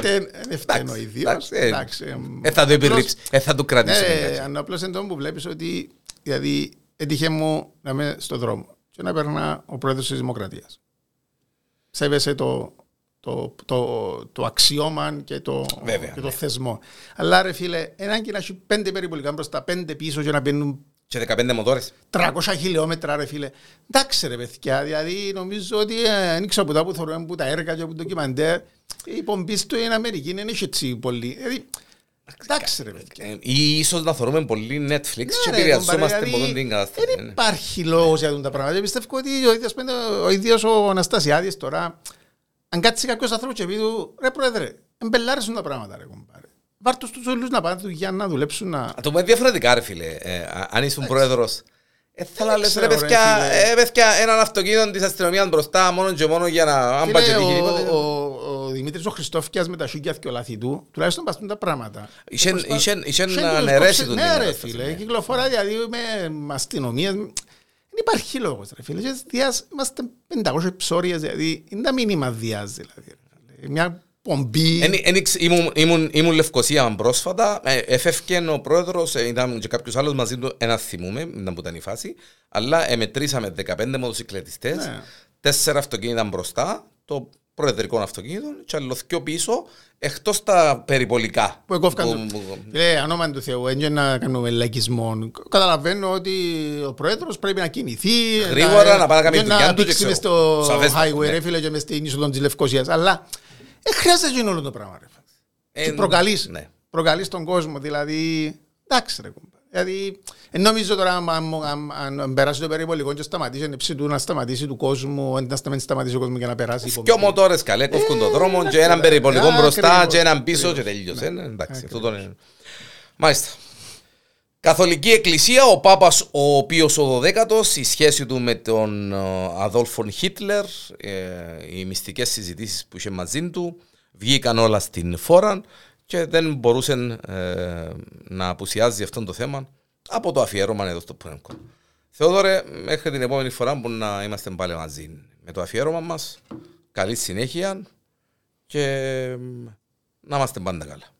Δεν φταίνει ο ίδιος. Ε, θα το επιρρύψει, θα το κρατήσεις. Ναι, απλώς εντός που βλέπεις ότι δηλαδή έτυχε μου να είμαι στον δρόμο και να περνά ο πρόεδρος της Δημοκρατίας. Σέβεσαι το, το, το, το αξιώμα και το, Βέβαια, και το ναι. θεσμό. Αλλά ρε φίλε, έναν και να έχει πέντε περιπολικά μπροστά, πέντε πίσω και να μπαίνουν και 15 μοτόρες. 300 χιλιόμετρα ρε φίλε. Εντάξει ρε παιδιά, δηλαδή νομίζω ότι δεν ξέρω από τα που θεωρούμε από τα έργα και από το κυμαντέρ. Η πομπή του είναι Αμερική, δεν έχει έτσι πολύ. Δηλαδή, εντάξει ρε παιδιά. Ε, ή ίσως να θεωρούμε πολύ Netflix ναι, και επηρεαζόμαστε από δηλαδή, τον την κατάσταση. Δεν ναι. υπάρχει λόγος για τα πράγματα. Πιστεύω ότι ο ίδιος ο Αναστασιάδης τώρα, αν κάτσει κάποιος άνθρωπος και πει του, ρε πρόεδρε, εμπελάρισουν τα πράγματα ρε κομπάρε. Βάρ' τους τους όλους να πάνε για να δουλέψουν να... Α το πούμε διαφορετικά ρε φίλε. Ε, αν ήσουν πρόεδρος, ε, θα να λες ρε παιδιά, ε, παιδιά, έναν αυτοκίνητο της αστυνομίας μπροστά μόνο και μόνο για να... Αν πάει και ο, ο, ο Δημήτρης ο Χριστόφκιας με τα σούκια και ο λαθή του, τουλάχιστον παστούν τα πράγματα. Είχε να νερέσει τον Ναι ρε φίλε, κυκλοφορά δηλαδή με αστυνομίες. Δεν υπάρχει λόγος ρε φίλε. Είμαστε 500 ψώριες δηλαδή, είναι τα μήνυμα διάς δηλαδή. Μια πομπή. Ήμουν Λευκοσία πρόσφατα, ε, εφεύκε ο πρόεδρος, ε, ήταν και κάποιος άλλος μαζί του, ένα θυμούμε, ήταν που ήταν η φάση, αλλά εμετρήσαμε 15 μοτοσυκλετιστές, ναι. τέσσερα αυτοκίνητα μπροστά, το προεδρικό αυτοκίνητο και άλλο πιο πίσω Εκτός τα περιπολικά. Που εκόφκαν το. Λέει, ανώμαν του Θεού, έτσι να κάνουμε λαϊκισμό. Καταλαβαίνω ότι ο Πρόεδρος πρέπει να κινηθεί. Γρήγορα να πάει να κάνει τη δουλειά του. Να μες στο highway, ρε φίλε, και μες στην είσοδο της Λευκοσίας. Αλλά δεν χρειάζεται γίνει όλο το πράγμα, ρε. Και προκαλείς, ναι. προκαλείς τον κόσμο, δηλαδή, εντάξει ρε κουμπά. Δηλαδή, νομίζω τώρα αν περάσει το περιβολικό και σταματήσει, είναι ψητού να σταματήσει του κόσμου, να σταματήσει ο κόσμος για να περάσει. Και ο μοτόρες καλέ, κόφκουν τον δρόμο και έναν περιβολικό μπροστά και έναν πίσω και τελείωσε. Εντάξει, αυτό το είναι. Μάλιστα. Καθολική Εκκλησία, ο Πάπας ο οποίος ο 12ος, η σχέση του με τον Αδόλφον Χίτλερ, οι μυστικές συζητήσεις που είχε μαζί του, βγήκαν όλα στην φόρα και δεν μπορούσε ε, να απουσιάζει αυτό το θέμα από το αφιέρωμα εδώ στο Πουέμκο. Θεόδωρε, μέχρι την επόμενη φορά που να είμαστε πάλι μαζί με το αφιέρωμα μας. Καλή συνέχεια και να είμαστε πάντα καλά.